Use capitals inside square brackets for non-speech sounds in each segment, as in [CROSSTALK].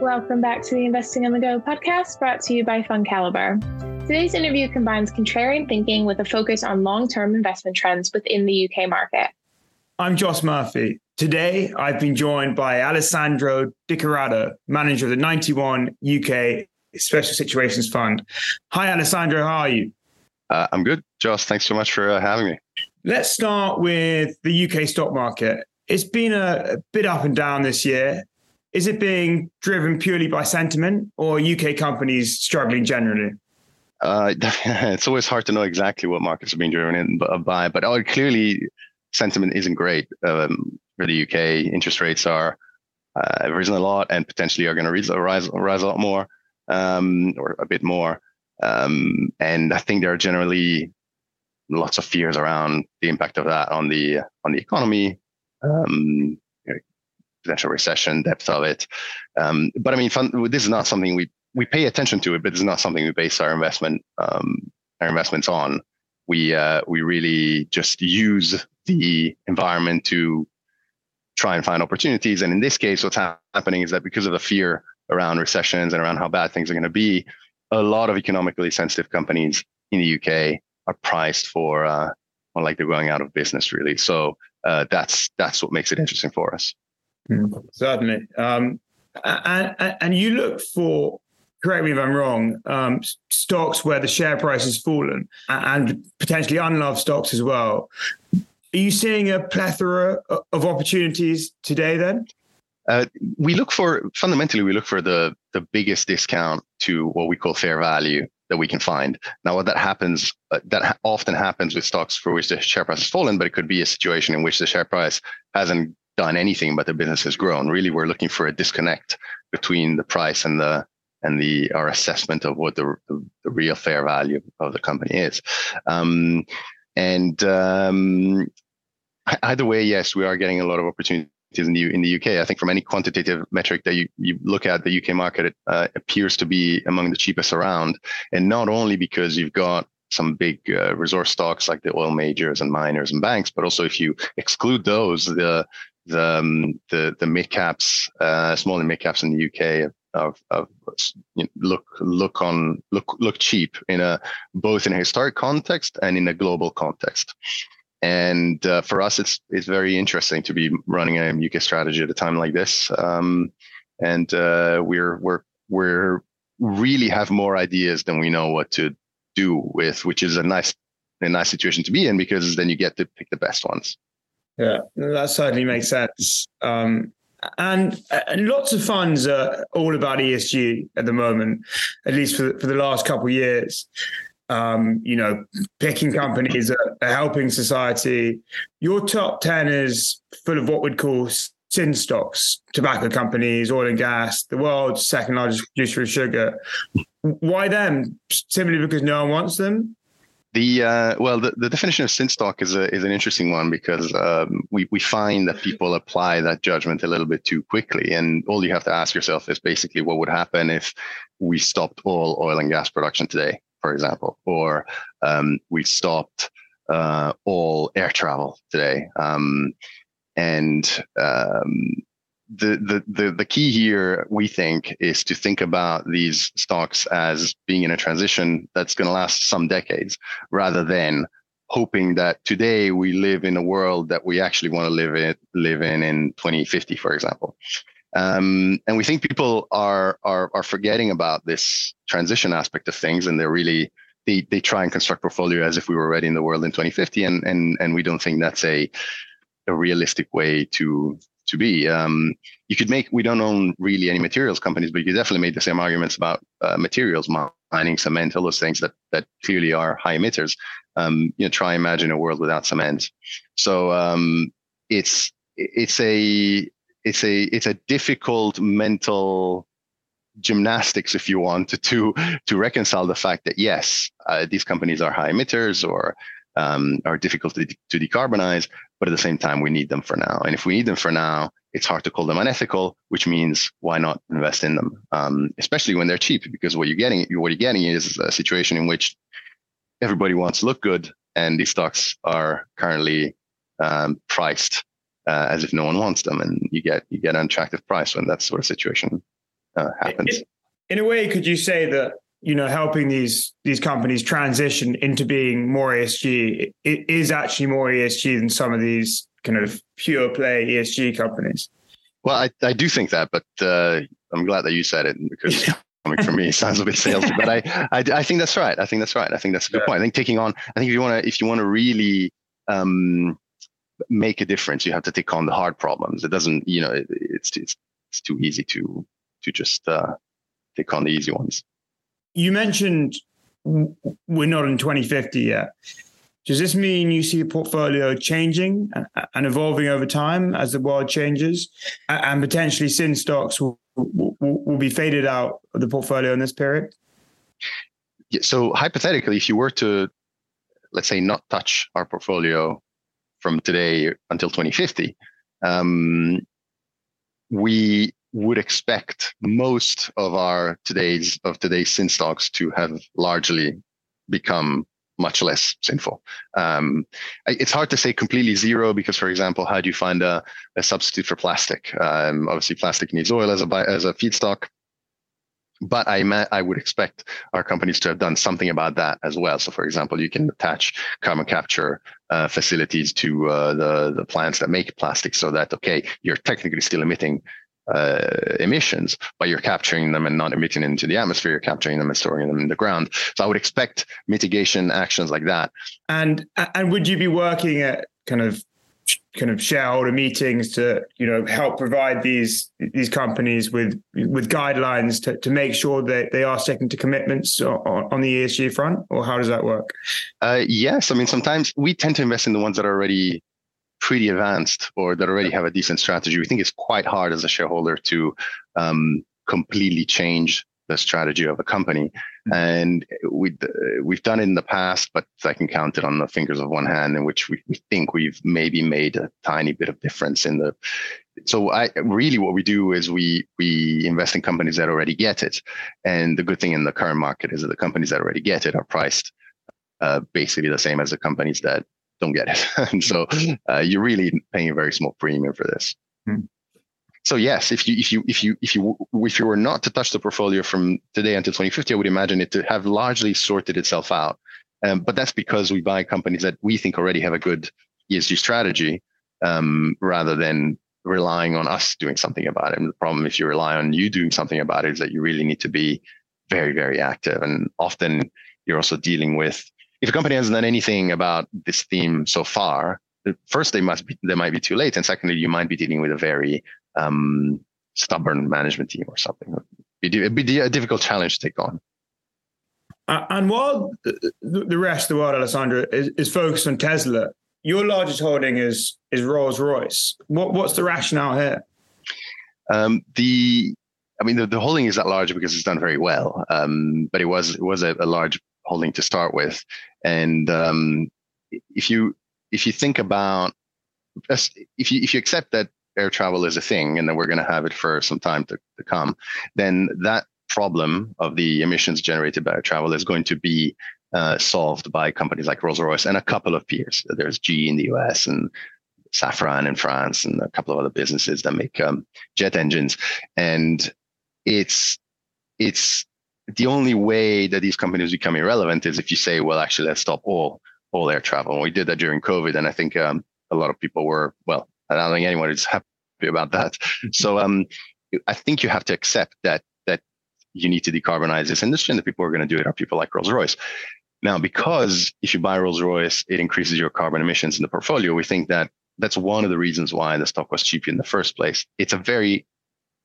Welcome back to the Investing on the Go podcast brought to you by FundCalibre. Today's interview combines contrarian thinking with a focus on long term investment trends within the UK market. I'm Joss Murphy. Today, I've been joined by Alessandro Dicorrado, manager of the 91 UK Special Situations Fund. Hi, Alessandro. How are you? Uh, I'm good, Joss. Thanks so much for uh, having me. Let's start with the UK stock market. It's been a, a bit up and down this year. Is it being driven purely by sentiment or UK companies struggling generally? Uh, [LAUGHS] it's always hard to know exactly what markets are being driven by, but oh, clearly sentiment isn't great um, for the UK. Interest rates are uh, risen a lot and potentially are going to rise, rise a lot more um, or a bit more. Um, and I think there are generally lots of fears around the impact of that on the on the economy, um, potential recession, depth of it. Um, but I mean, this is not something we we pay attention to it, but it's not something we base our investment um, our investments on. We uh, we really just use the environment to try and find opportunities. And in this case, what's ha- happening is that because of the fear around recessions and around how bad things are going to be, a lot of economically sensitive companies in the UK are priced for uh, like they're going out of business, really. So uh, that's that's what makes it interesting for us. Mm, certainly. Um, and, and you look for, correct me if I'm wrong, um, stocks where the share price has fallen and potentially unloved stocks as well. Are you seeing a plethora of opportunities today then? Uh, we look for fundamentally we look for the the biggest discount to what we call fair value that we can find. Now, what that happens uh, that ha- often happens with stocks for which the share price has fallen, but it could be a situation in which the share price hasn't done anything, but the business has grown. Really, we're looking for a disconnect between the price and the and the our assessment of what the, the, real fair value of the company is. Um, and um, either way, yes, we are getting a lot of opportunities in the in the UK. I think from any quantitative metric that you, you look at, the UK market uh, appears to be among the cheapest around, and not only because you've got some big uh, resource stocks like the oil majors and miners and banks, but also if you exclude those, the the um, the, the mid caps, uh, small and mid caps in the UK of, of you know, look look on look look cheap in a both in a historic context and in a global context. And uh, for us, it's it's very interesting to be running a UK strategy at a time like this. Um, and uh, we're we're we're really have more ideas than we know what to do with, which is a nice a nice situation to be in because then you get to pick the best ones. Yeah, that certainly makes sense. Um, and, and, lots of funds are all about ESG at the moment, at least for, for the last couple of years. Um, you know, picking companies are, are helping society. Your top 10 is full of what we'd call sin stocks, tobacco companies, oil and gas, the world's second largest producer of sugar. Why them? Simply because no one wants them? The uh, well, the, the definition of sin stock is a, is an interesting one because um, we we find that people apply that judgment a little bit too quickly, and all you have to ask yourself is basically what would happen if we stopped all oil and gas production today, for example, or um, we stopped uh, all air travel today, um, and um, the, the, the, key here, we think, is to think about these stocks as being in a transition that's going to last some decades rather than hoping that today we live in a world that we actually want to live in, live in in 2050, for example. Um, and we think people are, are, are forgetting about this transition aspect of things and they're really, they, they try and construct portfolio as if we were already in the world in 2050. And, and, and we don't think that's a, a realistic way to to be. Um, you could make, we don't own really any materials companies, but you definitely make the same arguments about uh, materials, mining, cement, all those things that, that clearly are high emitters. Um, you know, try imagine a world without cement. So, um, it's, it's a, it's a, it's a difficult mental gymnastics, if you want to, to, to reconcile the fact that yes, uh, these companies are high emitters or, um, are difficult to, to decarbonize, but at the same time, we need them for now. And if we need them for now, it's hard to call them unethical, which means why not invest in them, um, especially when they're cheap? Because what you're getting, what you're getting is a situation in which everybody wants to look good, and these stocks are currently um, priced uh, as if no one wants them, and you get you get an attractive price when that sort of situation uh, happens. In a way, could you say that you know helping these these companies transition into being more ESG it is actually more ESG than some of these kind of pure play ESG companies? Well, I, I do think that, but uh, I'm glad that you said it because [LAUGHS] coming from me sounds a bit salesy. But I, I, I think that's right. I think that's right. I think that's a good yeah. point. I think taking on. I think if you want to if you want to really um, make a difference, you have to take on the hard problems. It doesn't, you know, it, it's it's it's too easy to to just uh, take on the easy ones. You mentioned we're not in 2050 yet. Does this mean you see the portfolio changing and evolving over time as the world changes, and potentially sin stocks will, will, will be faded out of the portfolio in this period? Yeah, so hypothetically, if you were to, let's say, not touch our portfolio from today until 2050, um, we would expect most of our today's of today's sin stocks to have largely become much less sinful. Um, it's hard to say completely zero because, for example, how do you find a, a substitute for plastic? Um, obviously, plastic needs oil as a as a feedstock, but I I would expect our companies to have done something about that as well. So, for example, you can attach carbon capture uh, facilities to uh, the the plants that make plastic, so that okay, you're technically still emitting uh, emissions, but you're capturing them and not emitting into the atmosphere. You're capturing them and storing them in the ground. So I would expect mitigation actions like that. And and would you be working at kind of kind of shareholder meetings to you know help provide these these companies with with guidelines to, to make sure that they are sticking to commitments on, on the ESG front or how does that work? Uh, yes, I mean sometimes we tend to invest in the ones that are already pretty advanced or that already have a decent strategy, we think it's quite hard as a shareholder to um, completely change the strategy of a company. Mm-hmm. And we we've done it in the past, but I can count it on the fingers of one hand, in which we, we think we've maybe made a tiny bit of difference in the. So I really what we do is we we invest in companies that already get it, and the good thing in the current market is that the companies that already get it are priced uh, basically the same as the companies that don't get it. [LAUGHS] and so uh, you're really paying a very small premium for this. Hmm. So yes, if you if you if you if you if you were not to touch the portfolio from today until 2050, I would imagine it to have largely sorted itself out. Um, but that's because we buy companies that we think already have a good ESG strategy, um, rather than relying on us doing something about it. And the problem, if you rely on you doing something about it, is that you really need to be very, very active. And often you're also dealing with if a company hasn't done anything about this theme so far, first they must be they might be too late, and secondly, you might be dealing with a very um, stubborn management team or something. It'd be a difficult challenge to take on. Uh, and while the rest of the world, Alessandro, is, is focused on Tesla, your largest holding is is Rolls Royce. What what's the rationale here? Um, the I mean, the, the holding is that large because it's done very well. Um, but it was it was a, a large holding to start with. And um, if you if you think about if you if you accept that air travel is a thing and that we're going to have it for some time to, to come, then that problem of the emissions generated by travel is going to be uh, solved by companies like Rolls Royce and a couple of peers. There's GE in the US and Safran in France and a couple of other businesses that make um, jet engines. And it's it's the only way that these companies become irrelevant is if you say, well, actually, let's stop all all air travel. And we did that during COVID, and I think um, a lot of people were well. I don't think anyone is [LAUGHS] happy about that. so um, I think you have to accept that that you need to decarbonize this industry, and the people who are going to do it are people like Rolls Royce. Now, because if you buy Rolls Royce, it increases your carbon emissions in the portfolio. We think that that's one of the reasons why the stock was cheap in the first place. It's a very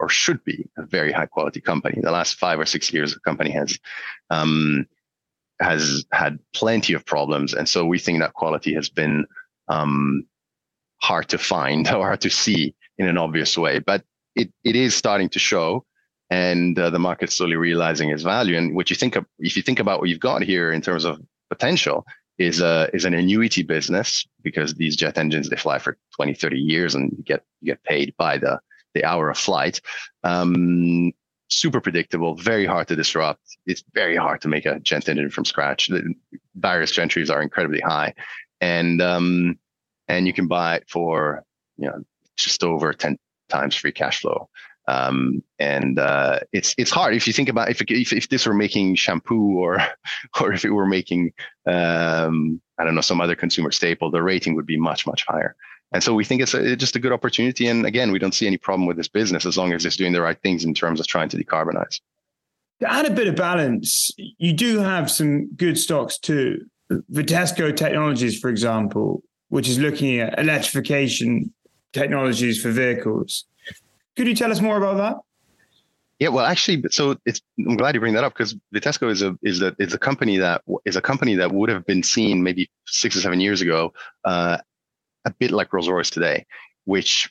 or should be a very high quality company. The last five or six years, the company has um, has had plenty of problems, and so we think that quality has been um, hard to find [LAUGHS] or hard to see in an obvious way. But it it is starting to show, and uh, the market's slowly realizing its value. And what you think of, if you think about what you've got here in terms of potential, is a is an annuity business because these jet engines they fly for 20 30 years and you get you get paid by the the hour of flight. Um, super predictable, very hard to disrupt. It's very hard to make a jet engine from scratch. The barriers to entries are incredibly high, and um, and you can buy it for you know just over ten times free cash flow. Um, and uh, it's it's hard if you think about if, if if this were making shampoo or [LAUGHS] or if it were making um, I don't know some other consumer staple, the rating would be much much higher. And so we think it's, a, it's just a good opportunity. And again, we don't see any problem with this business as long as it's doing the right things in terms of trying to decarbonize. To add a bit of balance, you do have some good stocks too. Vitesco Technologies, for example, which is looking at electrification technologies for vehicles. Could you tell us more about that? Yeah, well, actually, so it's I'm glad you bring that up because Vitesco is a is a is a company that is a company that would have been seen maybe six or seven years ago, uh, a bit like Rolls Royce today, which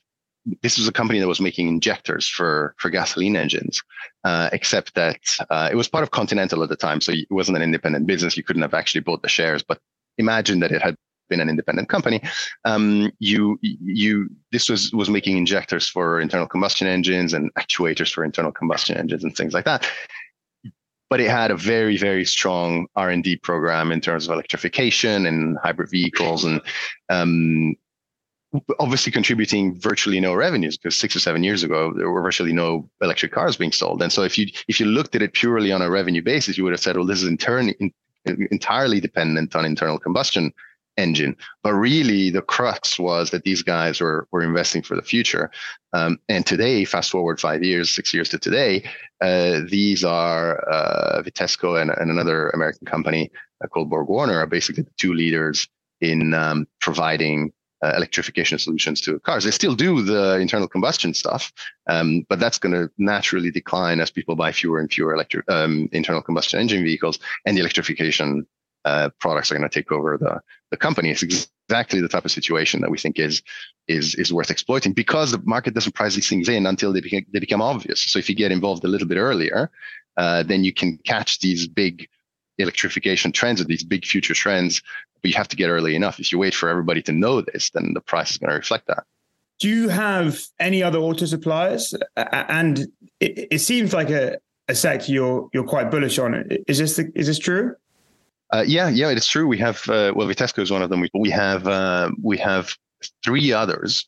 this was a company that was making injectors for for gasoline engines, uh, except that uh, it was part of Continental at the time, so it wasn't an independent business. You couldn't have actually bought the shares, but imagine that it had been an independent company. Um, you you this was was making injectors for internal combustion engines and actuators for internal combustion engines and things like that. But it had a very very strong R and D program in terms of electrification and hybrid vehicles and um, obviously contributing virtually no revenues because six or seven years ago there were virtually no electric cars being sold. And so if you if you looked at it purely on a revenue basis you would have said well this is in, entirely dependent on internal combustion engine. But really the crux was that these guys were were investing for the future. Um, and today fast forward five years six years to today uh, these are uh, vitesco and, and another american company uh, called borg warner are basically the two leaders in um, providing uh, electrification solutions to cars. They still do the internal combustion stuff, um, but that's going to naturally decline as people buy fewer and fewer electric um, internal combustion engine vehicles, and the electrification uh, products are going to take over the the company. It's exactly the type of situation that we think is is is worth exploiting because the market doesn't price these things in until they become they become obvious. So if you get involved a little bit earlier, uh, then you can catch these big electrification trends or these big future trends but you have to get early enough. If you wait for everybody to know this, then the price is going to reflect that. Do you have any other auto suppliers? And it, it seems like a, a sector you're you're quite bullish on. Is this the, is this true? Uh, yeah, yeah, it's true. We have uh, well, Vitesco is one of them. We, we have uh, we have three others.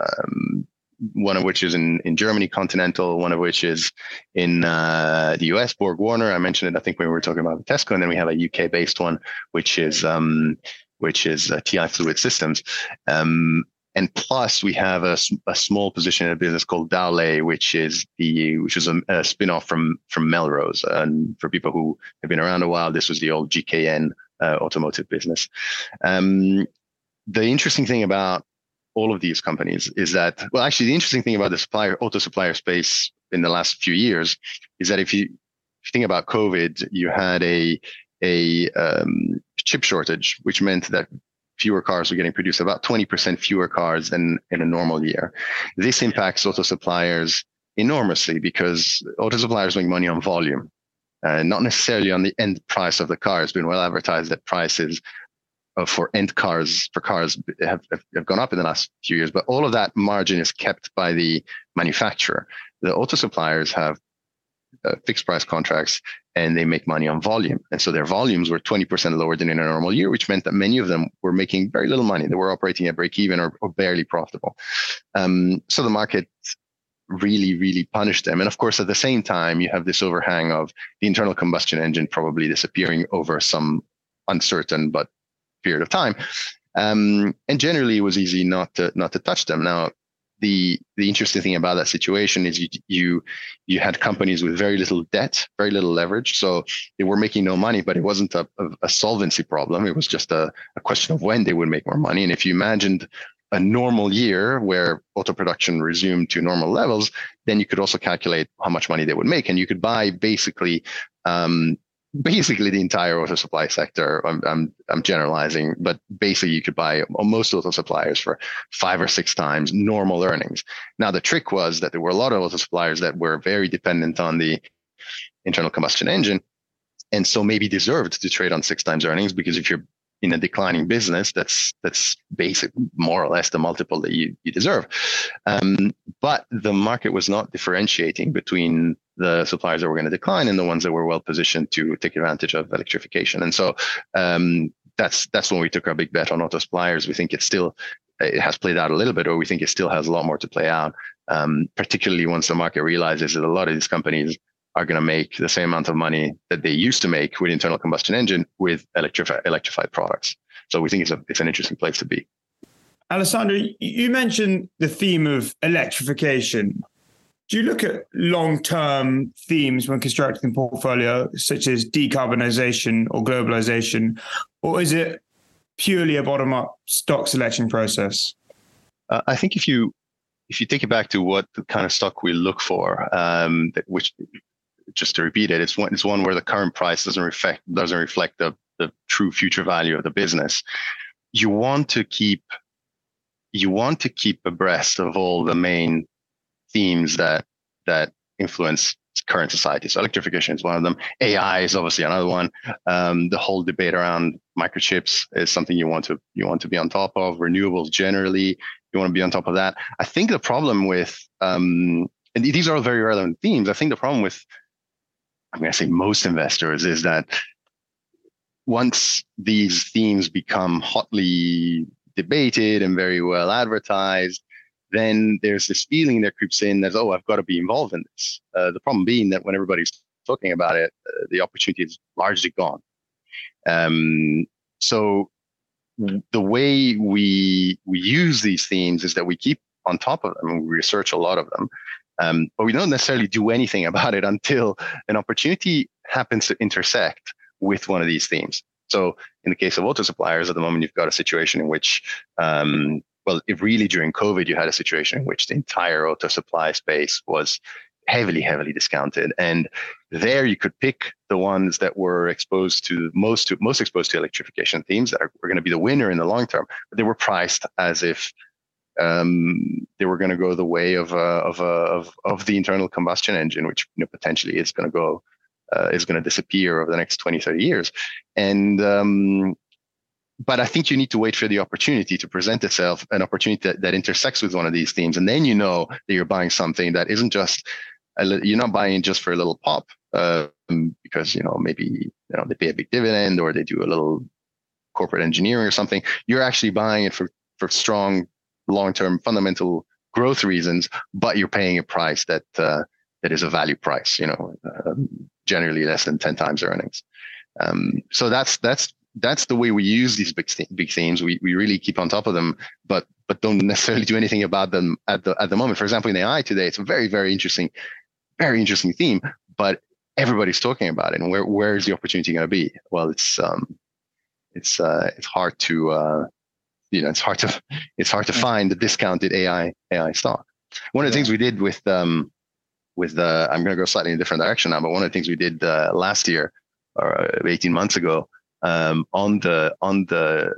Um, one of which is in, in Germany, Continental, one of which is in uh, the US, Borg Warner. I mentioned it, I think, when we were talking about Vitesco, and then we have a UK based one, which is um, which is uh, TI Fluid Systems. Um, and plus, we have a, a small position in a business called Dowlais, which is the which is a, a spin-off from from Melrose. And for people who have been around a while, this was the old GKN uh, automotive business. Um, the interesting thing about all of these companies is that well actually the interesting thing about the supplier auto supplier space in the last few years is that if you, if you think about covid you had a a um, chip shortage which meant that fewer cars were getting produced about 20% fewer cars than in a normal year this impacts auto suppliers enormously because auto suppliers make money on volume uh, not necessarily on the end price of the car. It's been well advertised that prices for end cars for cars have, have gone up in the last few years, but all of that margin is kept by the manufacturer. The auto suppliers have uh, fixed price contracts and they make money on volume. And so their volumes were 20% lower than in a normal year, which meant that many of them were making very little money. They were operating at break even or, or barely profitable. Um, so the market really, really punished them. And of course, at the same time, you have this overhang of the internal combustion engine probably disappearing over some uncertain but period of time. Um, and generally, it was easy not to not to touch them. Now, the the interesting thing about that situation is you you you had companies with very little debt, very little leverage, so they were making no money, but it wasn't a, a, solvency problem. It was just a, a question of when they would make more money. And if you imagined a normal year where auto production resumed to normal levels, then you could also calculate how much money they would make, and you could buy basically um, basically the entire auto supply sector. I'm, I'm, I'm generalizing, but basically you could buy most auto suppliers for five or six times normal earnings. Now the trick was that there were a lot of auto suppliers that were very dependent on the internal combustion engine, and so maybe deserved to trade on six times earnings because if you're in a declining business, that's that's basic, more or less the multiple that you, you deserve. Um, but the market was not differentiating between the suppliers that were going to decline and the ones that were well positioned to take advantage of electrification. And so um, that's that's when we took our big bet on auto suppliers. We think it's still it has played out a little bit, or we think it still has a lot more to play out. um, particularly once the market realizes that a lot of these companies are going to make the same amount of money that they used to make with internal combustion engine with electrified electrified products. So we think it's a it's an interesting place to be. Alessandro, you mentioned the theme of electrification. Do you look at long-term themes when constructing the portfolio, such as decarbonization or globalization, or is it purely a bottom-up stock selection process? Uh, I think if you if you take it back to what kind of stock we look for, um, which just to repeat it, it's one it's one where the current price doesn't reflect doesn't reflect the the true future value of the business. You want to keep you want to keep abreast of all the main themes that that influence current society. So electrification is one of them. AI is obviously another one. Um, the whole debate around microchips is something you want to you want to be on top of. Renewables generally, you want to be on top of that. I think the problem with um, and these are all very relevant themes. I think the problem with I'm going to say most investors is that once these themes become hotly debated and very well advertised, then there's this feeling that creeps in that, oh, I've got to be involved in this. Uh, the problem being that when everybody's talking about it, uh, the opportunity is largely gone. Um, so the way we we use these themes is that we keep on top of them and we research a lot of them, um, but we don't necessarily do anything [LAUGHS] about it until an opportunity happens to intersect with one of these themes. So in the case of auto suppliers, at the moment, you've got a situation in which, um, well, really during COVID, you had a situation in which the entire auto supply space was heavily, heavily discounted. And there you could pick the ones that were exposed to most to most exposed to electrification themes that are, were going to be the winner in the long term. But they were priced as if um, they were going to go the way of, uh, of, uh, of, of the internal combustion engine, which you know, potentially is going to go uh, is going to disappear over the next 20, 30 years. And um, but I think you need to wait for the opportunity to present itself, an opportunity that, that intersects with one of these themes, and then you know that you're buying something that isn't just a, you're not buying just for a little pop um, because you know maybe you know they pay a big dividend or they do a little corporate engineering or something. You're actually buying it for for strong long-term fundamental growth reasons, but you're paying a price that uh, that is a value price. You know, um, generally less than 10 times earnings. Um, so that's that's that's the way we use these big big themes. We we really keep on top of them, but but don't necessarily do anything about them at the at the moment. For example, in AI today, it's a very very interesting, very interesting theme, but everybody's talking about it. And where where is the opportunity going to be? Well, it's um, it's uh, it's hard to uh, you know, it's hard to it's hard to find the discounted AI AI stock. One of the things we did with um, with the I'm going to go slightly in a different direction now, but one of the things we did uh, last year or uh, 18 months ago um, on the on the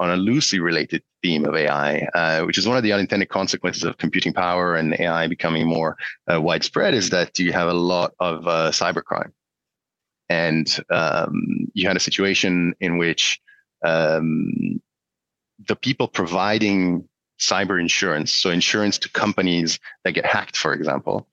on a loosely related theme of AI, uh, which is one of the unintended consequences of computing power and AI becoming more uh, widespread, is that you have a lot of uh, cybercrime, and um, you had a situation in which um, the people providing cyber insurance, so insurance to companies that get hacked, for example,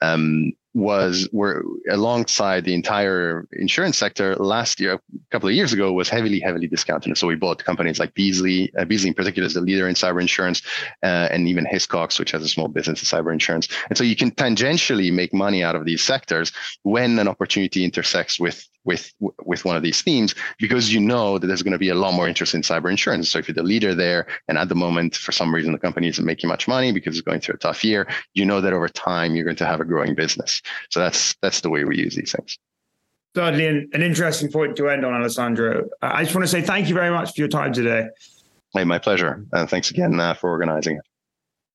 um, was were alongside the entire insurance sector last year, a couple of years ago, was heavily, heavily discounted. So we bought companies like Beazley. Uh, Beazley in particular is the leader in cyber insurance, uh, and even Hiscox, which has a small business in cyber insurance. And so you can tangentially make money out of these sectors when an opportunity intersects with with with one of these themes because you know that there's going to be a lot more interest in cyber insurance. So if you're the leader there, and at the moment for some reason the company isn't making much money because it's going through a tough year, you know that over time you're going to have a growing business. So that's that's the way we use these things. Certainly, an, an interesting point to end on, Alessandro. I just want to say thank you very much for your time today. Hey, my pleasure. And thanks again uh, for organizing it.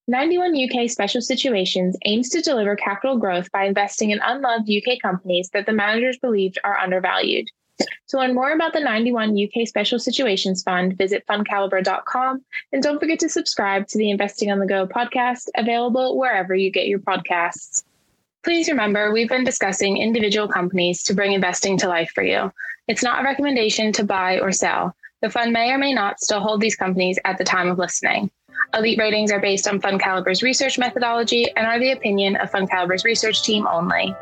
91 UK Special Situations aims to deliver capital growth by investing in unloved UK companies that the managers believed are undervalued. To learn more about the 91 UK Special Situations Fund, visit fundcalibre.com and don't forget to subscribe to the Investing on the Go podcast, available wherever you get your podcasts. Please remember, we've been discussing individual companies to bring investing to life for you. It's not a recommendation to buy or sell. The fund may or may not still hold these companies at the time of listening. Elite ratings are based on FundCalibre's research methodology and are the opinion of FundCalibre's research team only.